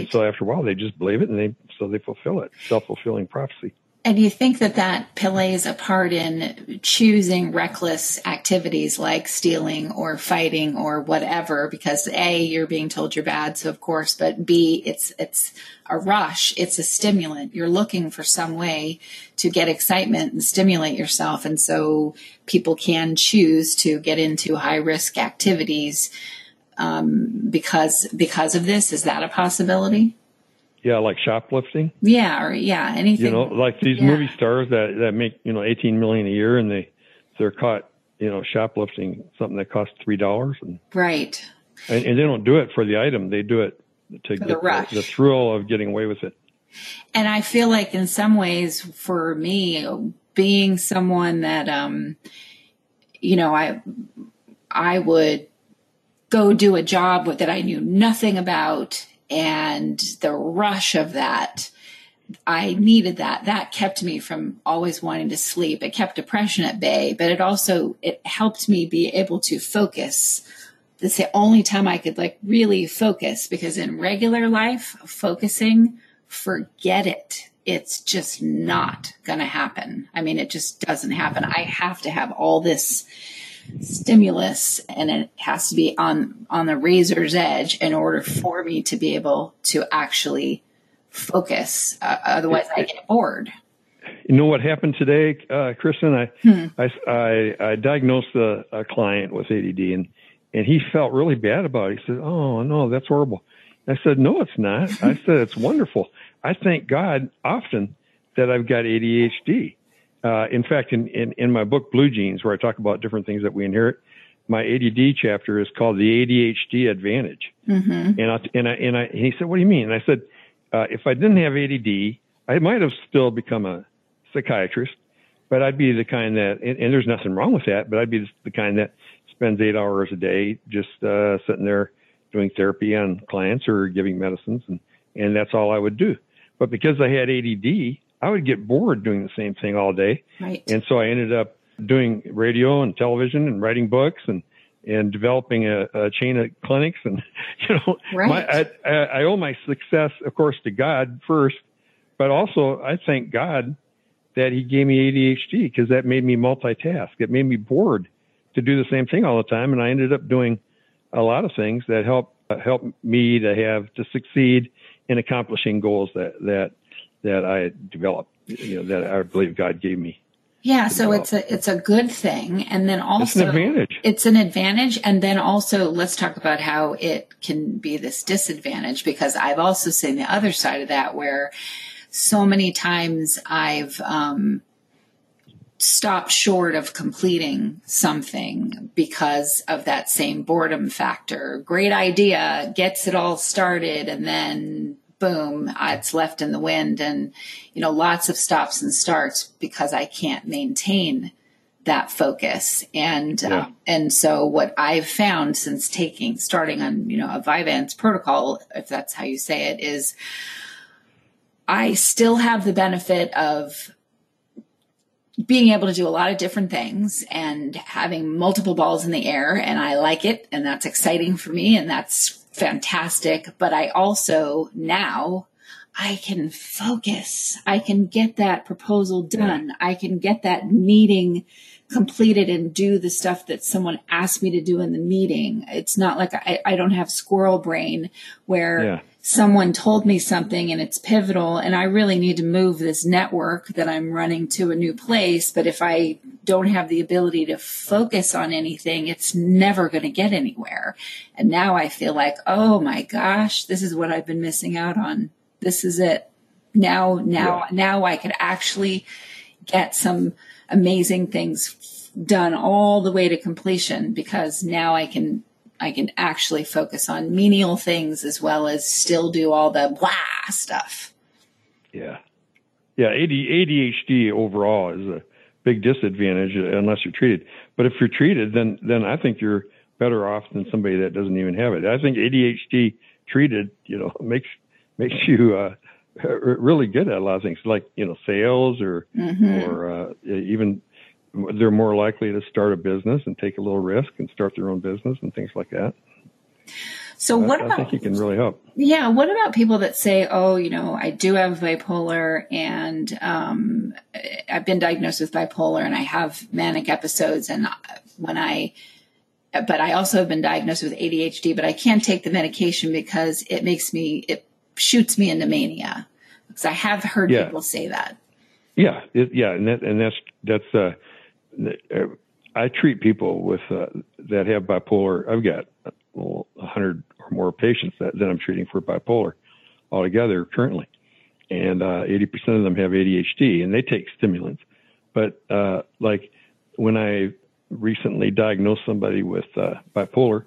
And so after a while, they just believe it, and they so they fulfill it. Self fulfilling prophecy. And you think that that plays a part in choosing reckless activities like stealing or fighting or whatever? Because A, you're being told you're bad, so of course, but B, it's, it's a rush. It's a stimulant. You're looking for some way to get excitement and stimulate yourself. And so people can choose to get into high risk activities, um, because, because of this. Is that a possibility? Yeah, like shoplifting. Yeah. Or yeah, anything. You know, like these Yeah. movie stars that that make you know 18 million a year, and they they're caught you know shoplifting something that costs three dollars, and, right. and and they don't do it for the item. They do it to the get rush. the thrill of getting away with it. And I feel like in some ways for me, being someone that, um, you know, I, I would go do a job that I knew nothing about and the rush of that. I needed that. That kept me from always wanting to sleep. It kept depression at bay, but it also, it helped me be able to focus. That's the only time I could like really focus because in regular life, focusing, forget it. It's just not going to happen. I mean, it just doesn't happen. I have to have all this stimulus and it has to be on on the razor's edge in order for me to be able to actually focus uh, otherwise i get bored You know what happened today, uh, Kristin? I, Hmm. I, I, I diagnosed a, a client with ADD and, and he felt really bad about it. He said, Oh no, that's horrible. I said, No, it's not. I said, it's wonderful. I thank God often that I've got ADHD. Uh, in fact, in, in, in my book, Blue Genes, where I talk about different things that we inherit, my ADD chapter is called the ADHD advantage. mm-hmm. And I, and I, and I, and he said, what do you mean? And I said, uh, if I didn't have ADD, I might have still become a psychiatrist, but I'd be the kind that, and, and there's nothing wrong with that, but I'd be the kind that spends eight hours a day just, uh, sitting there doing therapy on clients or giving medicines. And, and that's all I would do. But because I had ADD, I would get bored doing the same thing all day. right And so I ended up doing radio and television and writing books and and developing a, a chain of clinics and you know Right. my, I, I owe my success of course to God first, but also I thank God that He gave me ADHD because that made me multitask. It made me bored to do the same thing all the time, and I ended up doing a lot of things that help uh, help me to have to succeed in accomplishing goals that that that I developed. You know that I believe God gave me. yeah so it's a it's a good thing and then also It's an advantage. it's an advantage and then also let's talk about how it can be this disadvantage because i've also seen the other side of that where so many times i've um stopped short of completing something because of that same boredom factor great idea gets it all started and then boom uh, it's left in the wind and you know lots of stops and starts because i can't maintain that focus and Yeah. um, and so what I've found since taking starting on you know a Vyvanse protocol if that's how you say it is I still have the benefit of being able to do a lot of different things and having multiple balls in the air and I like it and that's exciting for me and that's fantastic but I also now I can focus. I can get that proposal done. I can get that meeting completed and do the stuff that someone asked me to do in the meeting. It's not like I, I don't have squirrel brain where Yeah. Someone told me something and it's pivotal and I really need to move this network that I'm running to a new place. But if I don't have the ability to focus on anything, it's never going to get anywhere. And now I feel like, oh my gosh, this is what I've been missing out on. This is it. Now, now, now I could actually get some amazing things done all the way to completion because now I can I can actually focus on menial things as well as still do all the blah stuff. Yeah. Yeah. AD, ADHD overall is a big disadvantage unless you're treated. But if you're treated, then, then I think you're better off than somebody that doesn't even have it. I think ADHD treated, you know, makes, makes you, uh, really good at a lot of things like, you know, sales or, Mm-hmm. or, uh, even they're more likely to start a business and take a little risk and start their own business and things like that. So what I, I about think it can really help. Yeah. What about people that say, oh, you know, I do have bipolar and um, I've been diagnosed with bipolar and I have manic episodes. And when I, but I also have been diagnosed with ADHD, but I can't take the medication because it makes me, it shoots me into mania. Because I have heard Yeah. people say that. Yeah, it, yeah, and that and that's that's uh, uh, I treat people with uh, that have bipolar. I've got a hundred or more patients that, that I'm treating for bipolar altogether currently, and uh, eighty percent of them have ADHD, and they take stimulants. But uh, like when I recently diagnosed somebody with uh, bipolar,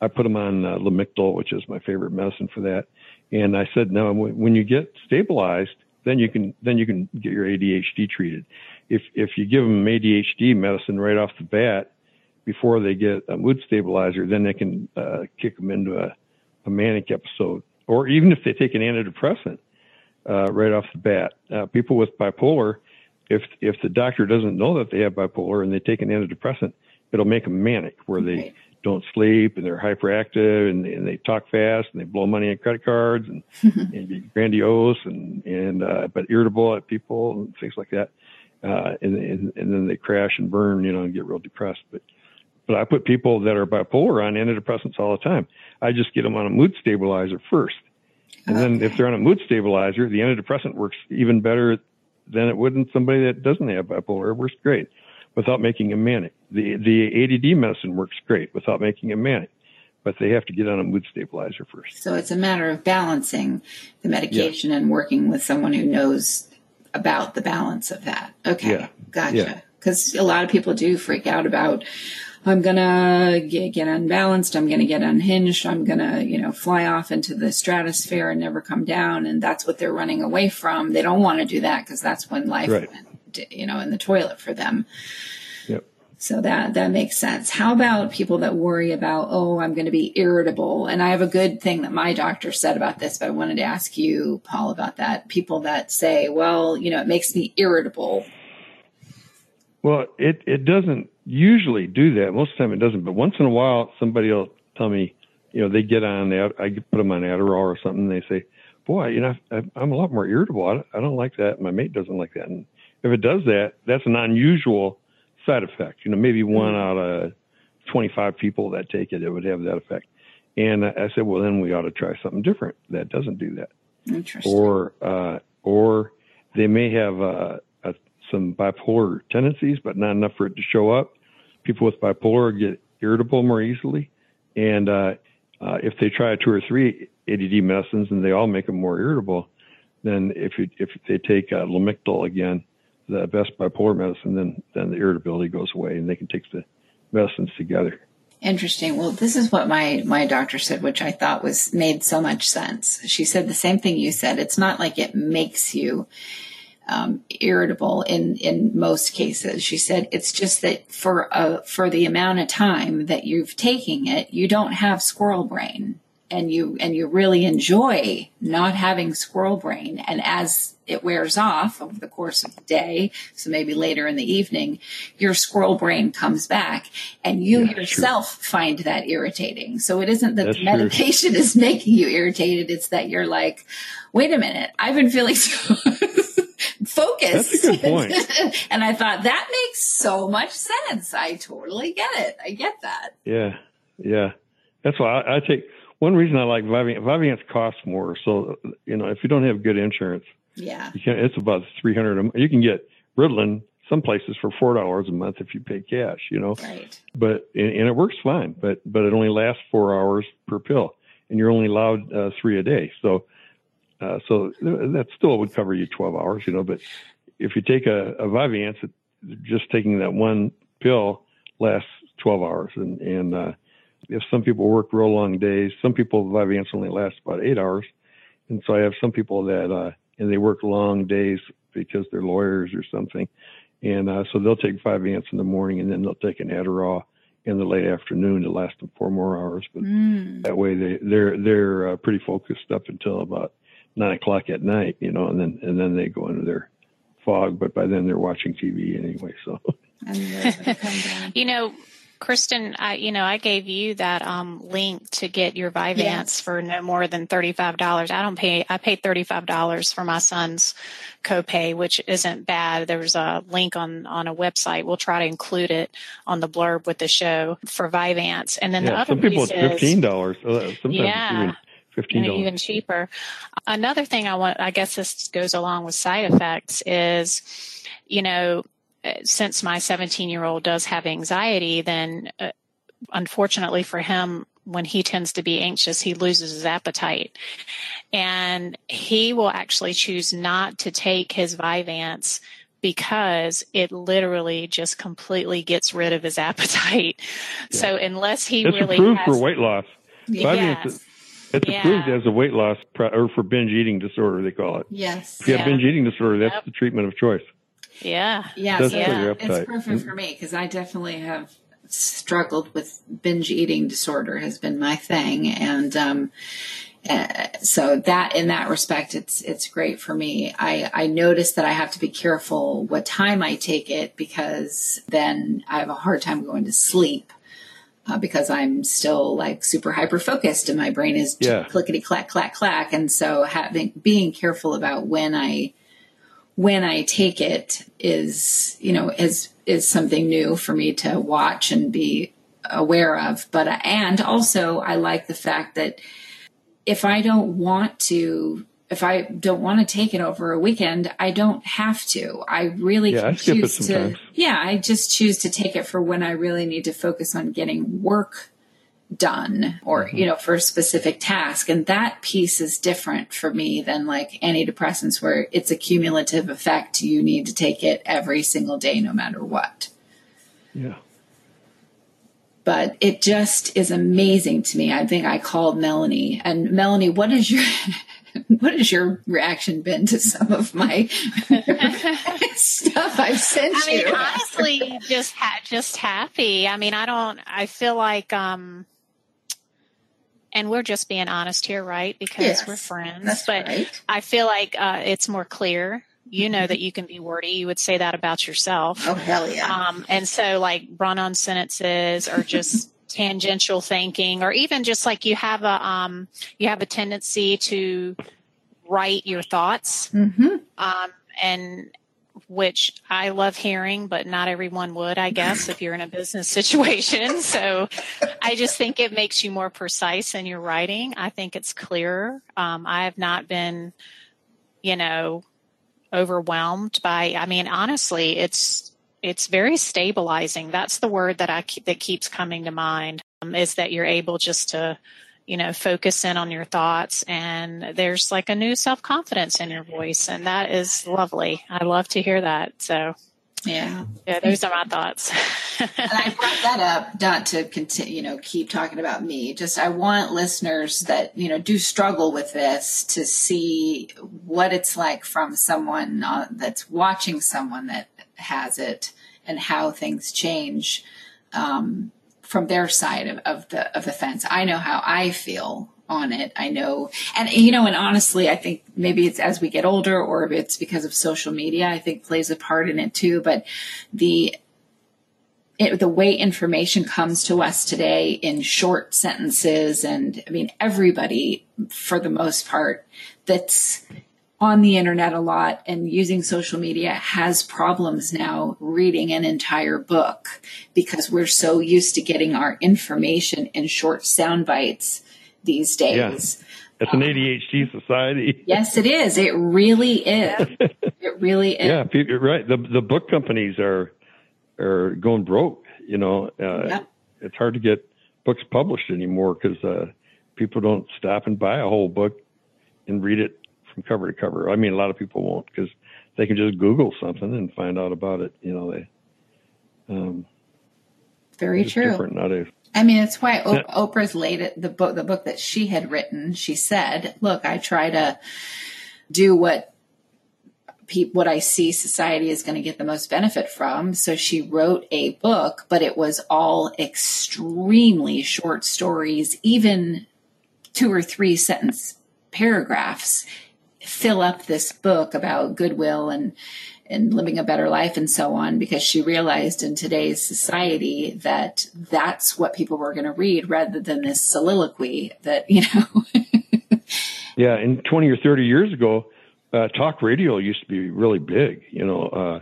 I put them on uh, Lamictal, which is my favorite medicine for that. And I said, no, when when you get stabilized, then you can then you can get your ADHD treated. If if you give them ADHD medicine right off the bat before they get a mood stabilizer, then they can uh, kick them into a, a manic episode. Or even if they take an antidepressant uh, right off the bat, uh, people with bipolar, if if the doctor doesn't know that they have bipolar and they take an antidepressant, it'll make them manic, where they. Don't sleep and they're hyperactive and, and they talk fast and they blow money on credit cards and, and be grandiose and and uh, but irritable at people and things like that. Uh, and, and and then they crash and burn, you know, and get real depressed. But but I put people that are bipolar on antidepressants all the time. I just get them on a mood stabilizer first, and then if they're on a mood stabilizer, the antidepressant works even better than it would in somebody that doesn't have bipolar. It works great without making them manic. The the ADD medicine works great without making them manic, but they have to get on a mood stabilizer first. So it's a matter of balancing the medication and working with someone who knows about the balance of that. Okay. Yeah. Gotcha. Yeah. Because a lot of people do freak out about, I'm going to get, get unbalanced. I'm going to get unhinged. I'm going to, you know, fly off into the stratosphere and never come down. And that's what they're running away from. They don't want to do that because that's when life Right. went, you know, in the toilet for them. Yep. So that that makes sense. How about people that worry about, oh, I'm going to be irritable? And I have a good thing that my doctor said about this, but I wanted to ask you, Paul, about that. People that say, well, you know, it makes me irritable. Well, it it doesn't usually do that. Most of the time, it doesn't. But once in a while, somebody will tell me, you know, they get on that. I put them on Adderall or something. And they say, "Boy, you know, I, I'm a lot more irritable. I don't, I don't like that. My mate doesn't like that." And if it does that, that's an unusual side effect. You know, maybe one out of 25 people that take it, it would have that effect. And I said, well, then we ought to try something different that doesn't do that Interesting. or uh, or they may have uh, uh, some bipolar tendencies, but not enough for it to show up. People with bipolar get irritable more easily, and uh, uh, if they try two or three ADD medicines and they all make them more irritable, then if you, if they take uh, Lamictal again, the best bipolar medicine, then then the irritability goes away, and they can take the medicines together. Interesting. Well, this is what my my doctor said, which I thought was made so much sense. She said the same thing you said. It's not like it makes you um, irritable in in most cases. She said it's just that for a, for the amount of time that you've taking it, you don't have squirrel brain, and you and you really enjoy not having squirrel brain. And as it wears off over the course of the day, so maybe later in the evening, your squirrel brain comes back, and you Yeah, that's true. yourself find that irritating. So it isn't that That's the true. medication is making you irritated; it's that you're like, wait a minute, I've been feeling so focused. That's a good point. and I thought that makes so much sense. I totally get it. I get that. Yeah, yeah. That's why I, I take one reason I like Vyvanse. Vyvanse costs more, so you know if you don't have good insurance, Yeah. you can It's about three hundred. a m- You can get Ritalin some places for four dollars a month if you pay cash. You know, Right. but and, and it works fine. But but it only lasts four hours per pill, and you're only allowed uh, three a day. So uh, so that still would cover you twelve hours. You know, but if you take a, a Vyvanse, just taking that one pill lasts 12 hours. And, and, uh, if some people work real long days, some people Vyvanse only lasts about eight hours. And so I have some people that, uh, and they work long days because they're lawyers or something. And, uh, so they'll take Vyvanse in the morning and then they'll take an Adderall in the late afternoon to last them four more hours. But Mm. that way they, they're, they're uh, pretty focused up until about nine o'clock at night, you know, and then, and then they go into their fog, but by then they're watching TV anyway. So And they're gonna come down. You know, Kristin, I you know I gave you that um, link to get your Vyvanse Yes. for no more than thirty five dollars. I don't pay. I paid thirty five dollars for my son's copay, which isn't bad. There's a link on on a website. We'll try to include it on the blurb with the show for Vyvanse. And then the other some people piece it's fifteen dollars. Uh, sometimes Yeah. it's even fifteen and dollars. even cheaper. Another thing I want, I guess this goes along with side effects is, you know, since my 17 year old does have anxiety, then uh, unfortunately for him, when he tends to be anxious, he loses his appetite. And he will actually choose not to take his Vyvanse because it literally just completely gets rid of his appetite. So unless he It's really approved has, for weight loss. Vyvanse Yes. It's Yeah. approved as a weight loss pro- or for binge eating disorder. They call it. Yes. If you have binge eating disorder, that's Yep. the treatment of choice. Yeah. Yeah, Does so kill it's perfect for me because I definitely have struggled with binge eating disorder has been my thing, and um, uh, so that in that respect, it's it's great for me. I I notice that I have to be careful what time I take it because then I have a hard time going to sleep. Uh, because I'm still like super hyper focused and my brain is Yeah. clickety clack clack clack, and so having being careful about when I when I take it is, you know, is is something new for me to watch and be aware of. But and also I like the fact that if I don't want to if I don't want to take it over a weekend, I don't have to. I really Yeah, I skip it choose to. Yeah, I just choose to take it for when I really need to focus on getting work done or Mm-hmm. you know for a specific task and that piece is different for me than like antidepressants where it's a cumulative effect you need to take it every single day no matter what Yeah. but it just is amazing to me i think i called melanie and melanie what is your what has your reaction been to some of my stuff i've sent I mean, you honestly, just ha- just happy. I mean, I don't. I feel like, um, and we're just being honest here, right? Because Yes, we're friends. But right. I feel like uh, it's more clear. You know that you can be wordy. You would say that about yourself. Oh hell yeah! Um, and so like run-on sentences or just tangential thinking, or even just like you have a um, you have a tendency to write your thoughts hmm um, and which I love hearing, but not everyone would, I guess, if you're in a business situation. So I just think it makes you more precise in your writing. I think it's clearer. Um, I have not been, you know, overwhelmed by. I mean, honestly, it's it's very stabilizing. That's the word that I that keeps coming to mind. Um, is that you're able just to you know, focus in on your thoughts and there's like a new self confidence in your voice. And that is lovely. I love to hear that. So yeah yeah, those are my thoughts. and I brought that up not to continue, you know, keep talking about me. Just I want listeners that you know do struggle with this to see what it's like from someone uh, that's watching someone that has it and how things change um, from their side of, of the of the fence. I know how I feel on it. I know, and you know, and honestly, I think maybe it's as we get older, or it's because of social media. I think plays a part in it too. But the it, the way information comes to us today in short sentences, and I mean, everybody, for the most part, that's on the internet a lot and using social media has problems now reading an entire book because we're so used to getting our information in short sound bites these days. It's an ADHD society. Yes, it is. It really is. It really is. Yeah, you're right. The the book companies are are going broke. You know, uh, it's hard to get books published anymore because uh, people don't stop and buy a whole book and read it from cover to cover. I mean, a lot of people won't because they can just Google something and find out about it. You know, they. Um, Very true. different nowadays. I mean, it's why o- Yeah. Oprah's late at the book, the book that she had written. She said, "Look, I try to do what pe- what I see society is going to get the most benefit from." So she wrote a book, but it was all extremely short stories, even two or three sentence paragraphs fill up this book about goodwill and and living a better life and so on because she realized in today's society that that's what people were going to read rather than this soliloquy that you know Yeah, and 20 or 30 years ago, uh, talk radio used to be really big, you know. Uh,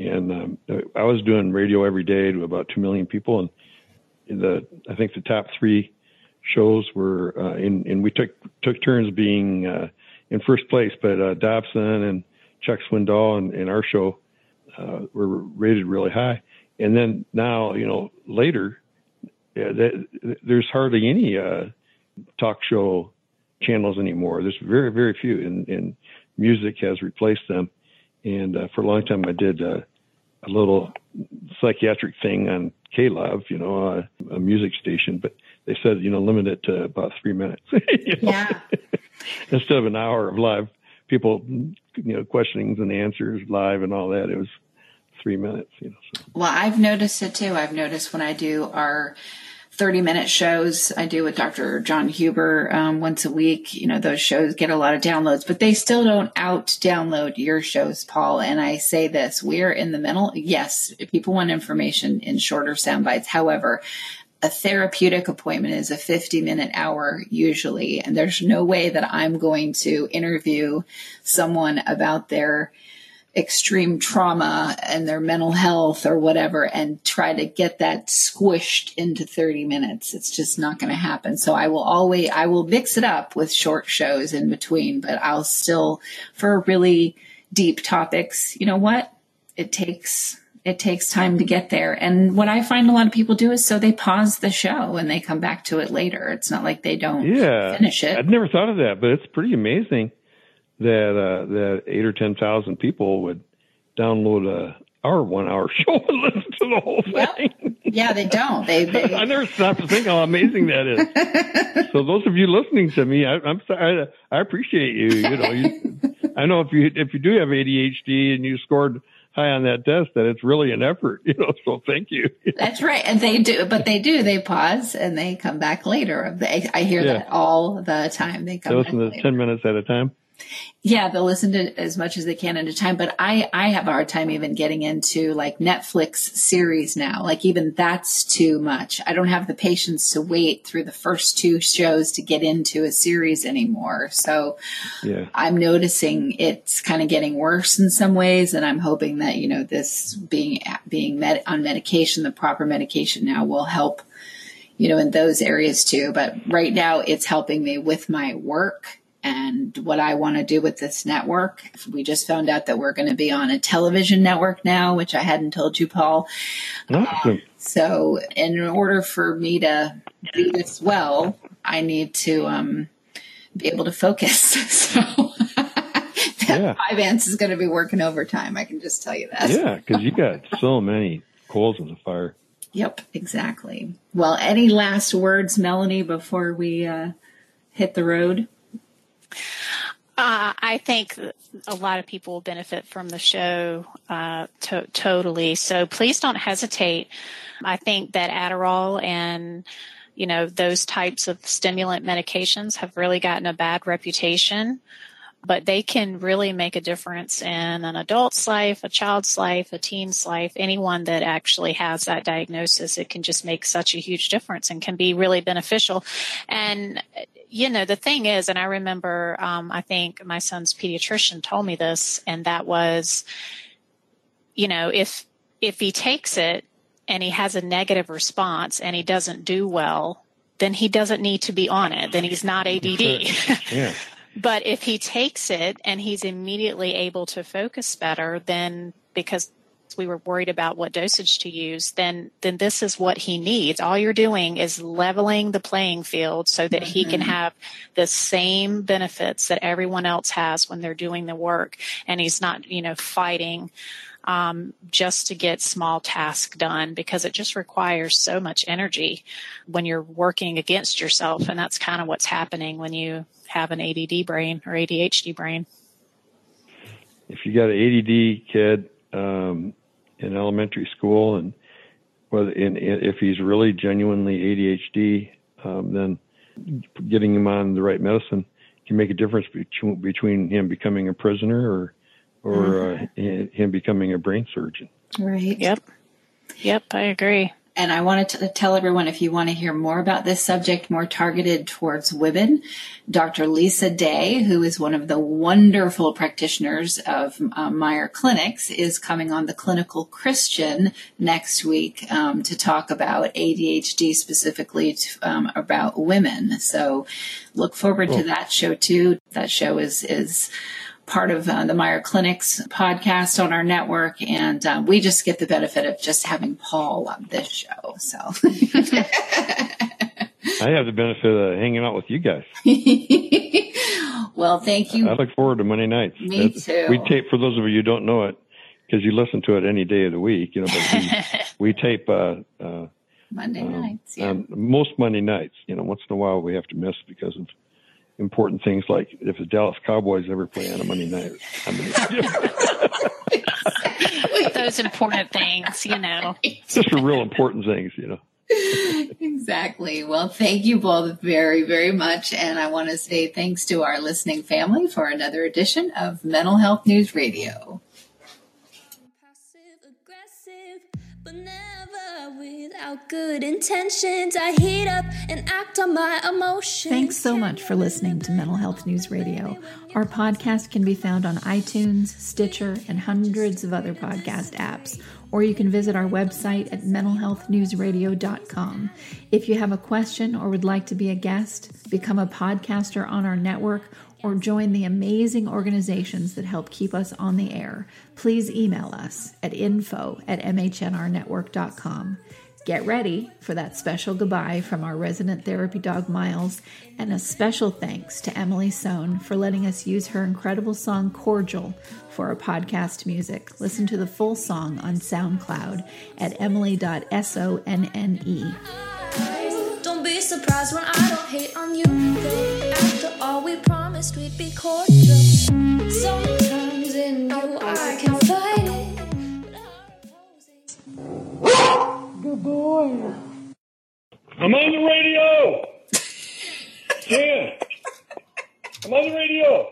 and um, I was doing radio every day to about 2 million people. And the I think the top three shows were, uh, in, and we took, took turns being uh, in first place, but uh, Dobson and Chuck Swindoll and, and our show uh, were rated really high. And then now, you know, later, yeah, that, there's hardly any uh, talk show channels anymore. There's very, very few, and, and music has replaced them. And uh, for a long time, I did uh, a little psychiatric thing on K-Love, you know, uh, a music station, but they said, you know, limit it to about three minutes. yeah Instead of an hour of live people, you know, questionings and answers live and all that, it was three minutes, you know. So. well i've noticed it too i've noticed when i do our 30 minute shows i do with dr john huber um, once a week you know those shows get a lot of downloads but they still don't out download your shows paul and i say this we're in the middle yes people want information in shorter sound bites however a therapeutic appointment is a 50 minute hour usually and there's no way that i'm going to interview someone about their extreme trauma and their mental health or whatever and try to get that squished into 30 minutes. It's just not going to happen. So I will always, I will mix it up with short shows in between, but I'll still, for really deep topics, you know what? It takes, it takes time to get there. And what I find a lot of people do is so they pause the show and they come back to it later. It's not like they don't Yeah, finish it. I'd never thought of that, but it's pretty amazing that uh, that eight or ten thousand people would download a our one hour show and listen to the whole Yep. thing. yeah, they don't. They, they I never stopped to think how amazing that is. so those of you listening to me, I, I'm sorry. I, I appreciate you. You know, you, I know if you if you do have ADHD and you scored high on that desk that it's really an effort. You know, so thank you. That's right. And they do, but they do. They pause and they come back later. They, I hear Yeah. that all the time. They come back listen to ten minutes at a time. Yeah, they'll listen to as much as they can at a time. But I, I have a hard time even getting into like Netflix series now. Like even that's too much. I don't have the patience to wait through the first two shows to get into a series anymore. So Yeah. I'm noticing it's kind of getting worse in some ways, and I'm hoping that you know this being being med- on medication, the proper medication now will help, you know, in those areas too. But right now, it's helping me with my work and what I want to do with this network. We just found out that we're going to be on a television network now, which I hadn't told you, Paul. Awesome. So, in order for me to do this well, I need to um, be able to focus. So, Yeah. Vyvanse is going to be working overtime. I can just tell you that. Yeah, because you got so many coals in the fire. Yep, exactly. Well, any last words, Melanie, before we uh, hit the road? Uh, I think a lot of people will benefit from the show uh, to- totally. So please don't hesitate. I think that Adderall and you know those types of stimulant medications have really gotten a bad reputation, but they can really make a difference in an adult's life, a child's life, a teen's life, anyone that actually has that diagnosis. It can just make such a huge difference and can be really beneficial. And you know, the thing is, and I remember, um, I think my son's pediatrician told me this, and that was, you know, if, if he takes it and he has a negative response and he doesn't do well, then he doesn't need to be on it. Then he's not ADD. Yeah. But if he takes it and he's immediately able to focus better, then because we were worried about what dosage to use, then then this is what he needs. All you're doing is leveling the playing field so that he can have the same benefits that everyone else has when they're doing the work, and he's not, you know, fighting um, just to get small tasks done because it just requires so much energy when you're working against yourself. And that's kind of what's happening when you have an ADD brain or ADHD brain. If you got an ADD kid um, in elementary school, and whether in, if he's really genuinely ADHD, um, then getting him on the right medicine can make a difference between, between him becoming a prisoner or or mm-hmm. uh, him becoming a brain surgeon. Right. Yep. Yep, I agree. And I wanted to tell everyone if you want to hear more about this subject, more targeted towards women, Dr. Lisa Day, who is one of the wonderful practitioners of uh, Meier Clinics, is coming on the Clinical Christian next week um, to talk about ADHD, specifically to, um, about women. So look forward cool. to that show too. That show is is part of uh, the Meier Clinics podcast on our network, and uh, we just get the benefit of just having Paul on this show. So. I have the benefit of hanging out with you guys. well, thank you. I look forward to Monday nights. Me That's, too. We tape for those of you who don't know it because you listen to it any day of the week. You know, but we, we tape uh, uh, Monday um, nights. Yeah. Um, most Monday nights. You know, once in a while we have to miss because of important things like if the Dallas Cowboys ever play on a Monday night. I mean, those important things, you know. Just for real important things, you know. exactly. Well, thank you both very, very much. And I want to say thanks to our listening family for another edition of Mental Health News Radio. Without good intentions. I heat up and act on my emotions. Thanks so much for listening to Mental Health News Radio. Our podcast can be found on iTunes, Stitcher, and hundreds of other podcast apps. Or you can visit our website at mentalhealthnewsradio.com. If you have a question or would like to be a guest, become a podcaster on our network, or join the amazing organizations that help keep us on the air, please email us at info at mhnrnetwork.com. Get ready for that special goodbye from our resident therapy dog Miles, and a special thanks to Emily Sohn for letting us use her incredible song Cordial for our podcast music. Listen to the full song on SoundCloud at emily.sonne. Don't be surprised when I don't hate on you. After all, we promised we'd be cordial. Sometimes in you I can fight Good boy. I'm on the radio. Yeah. I'm on the radio.